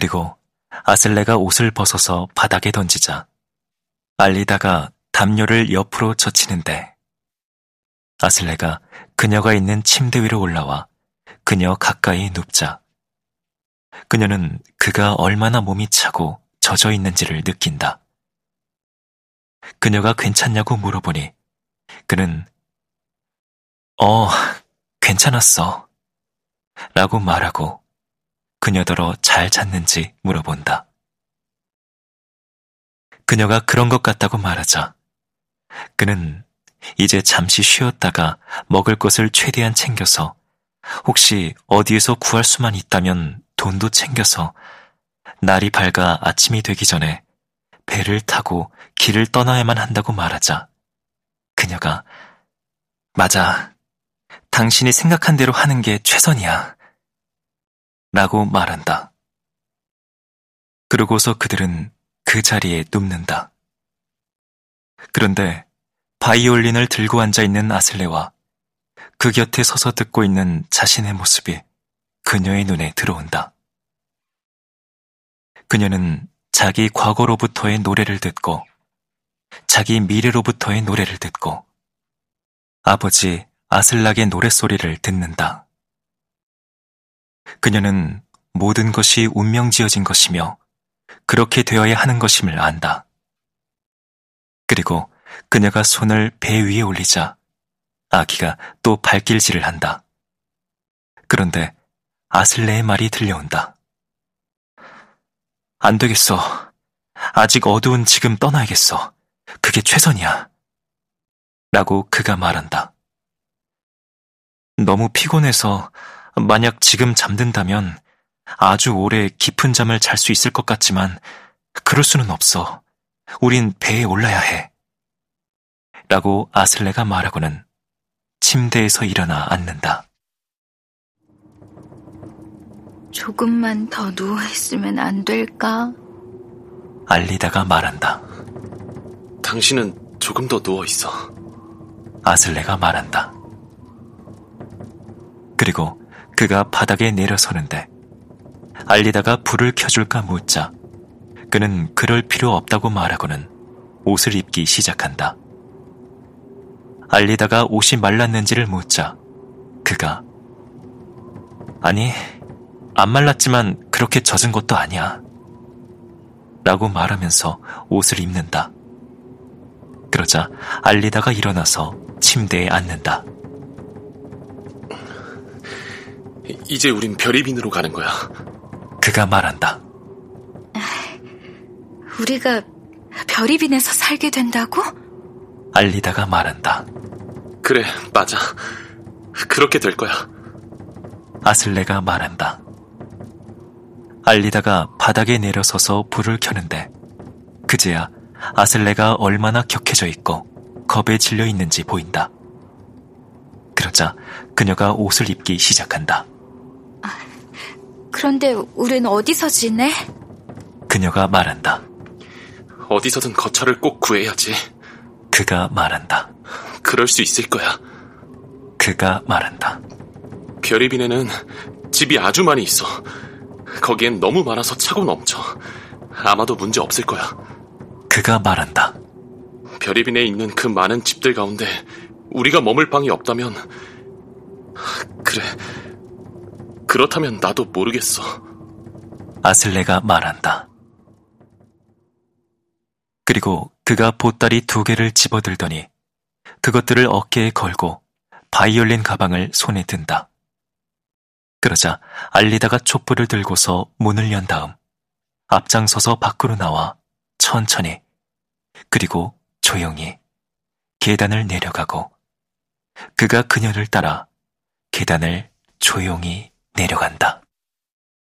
그리고 아슬레가 옷을 벗어서 바닥에 던지자 알리다가 담요를 옆으로 젖히는데 아슬레가 그녀가 있는 침대 위로 올라와 그녀 가까이 눕자 그녀는 그가 얼마나 몸이 차고 젖어 있는지를 느낀다. 그녀가 괜찮냐고 물어보니 그는 어, 괜찮았어. 라고 말하고 그녀더러 잘 잤는지 물어본다. 그녀가 그런 것 같다고 말하자 그는 이제 잠시 쉬었다가 먹을 것을 최대한 챙겨서 혹시 어디에서 구할 수만 있다면 돈도 챙겨서 날이 밝아 아침이 되기 전에 배를 타고 길을 떠나야만 한다고 말하자 그녀가 맞아. 당신이 생각한 대로 하는 게 최선이야. 라고 말한다. 그러고서 그들은 그 자리에 눕는다. 그런데 바이올린을 들고 앉아 있는 아슬레와 그 곁에 서서 듣고 있는 자신의 모습이 그녀의 눈에 들어온다. 그녀는 자기 과거로부터의 노래를 듣고 자기 미래로부터의 노래를 듣고 아버지 아슬락의 노랫소리를 듣는다. 그녀는 모든 것이 운명 지어진 것이며 그렇게 되어야 하는 것임을 안다. 그리고 그녀가 손을 배 위에 올리자 아기가 또 발길질을 한다. 그런데 아슬레의 말이 들려온다. 안 되겠어. 아직 어두운 지금 떠나야겠어. 그게 최선이야. 라고 그가 말한다. 너무 피곤해서 만약 지금 잠든다면 아주 오래 깊은 잠을 잘 수 있을 것 같지만 그럴 수는 없어. 우린 배에 올라야 해. 라고 아슬레가 말하고는 침대에서 일어나 앉는다. 조금만 더 누워있으면 안 될까? 알리다가 말한다. 당신은 조금 더 누워있어. 아슬레가 말한다. 그리고 그가 바닥에 내려서는데 알리다가 불을 켜줄까 묻자 그는 그럴 필요 없다고 말하고는 옷을 입기 시작한다. 알리다가 옷이 말랐는지를 묻자 그가 아니 안 말랐지만 그렇게 젖은 것도 아니야. 라고 말하면서 옷을 입는다. 그러자 알리다가 일어나서 침대에 앉는다. 이제 우린 별이빈으로 가는 거야. 그가 말한다. 우리가 별이빈에서 살게 된다고? 알리다가 말한다. 그래, 맞아. 그렇게 될 거야. 아슬레가 말한다. 알리다가 바닥에 내려서서 불을 켜는데 그제야 아슬레가 얼마나 격해져 있고 겁에 질려 있는지 보인다. 그러자 그녀가 옷을 입기 시작한다. 아, 그런데 우린 어디서 지내? 그녀가 말한다. 어디서든 거처를 꼭 구해야지. 그가 말한다. 그럴 수 있을 거야. 그가 말한다. 별이빈에는 집이 아주 많이 있어. 거기엔 너무 많아서 차고 넘쳐. 아마도 문제 없을 거야. 그가 말한다. 별이빈에 있는 그 많은 집들 가운데 우리가 머물 방이 없다면 그래. 그렇다면 나도 모르겠어. 아슬레가 말한다. 그리고 그가 보따리 두 개를 집어들더니 그것들을 어깨에 걸고 바이올린 가방을 손에 든다. 그러자 알리다가 촛불을 들고서 문을 연 다음 앞장서서 밖으로 나와 천천히 그리고 조용히 계단을 내려가고 그가 그녀를 따라 계단을 조용히 내려간다.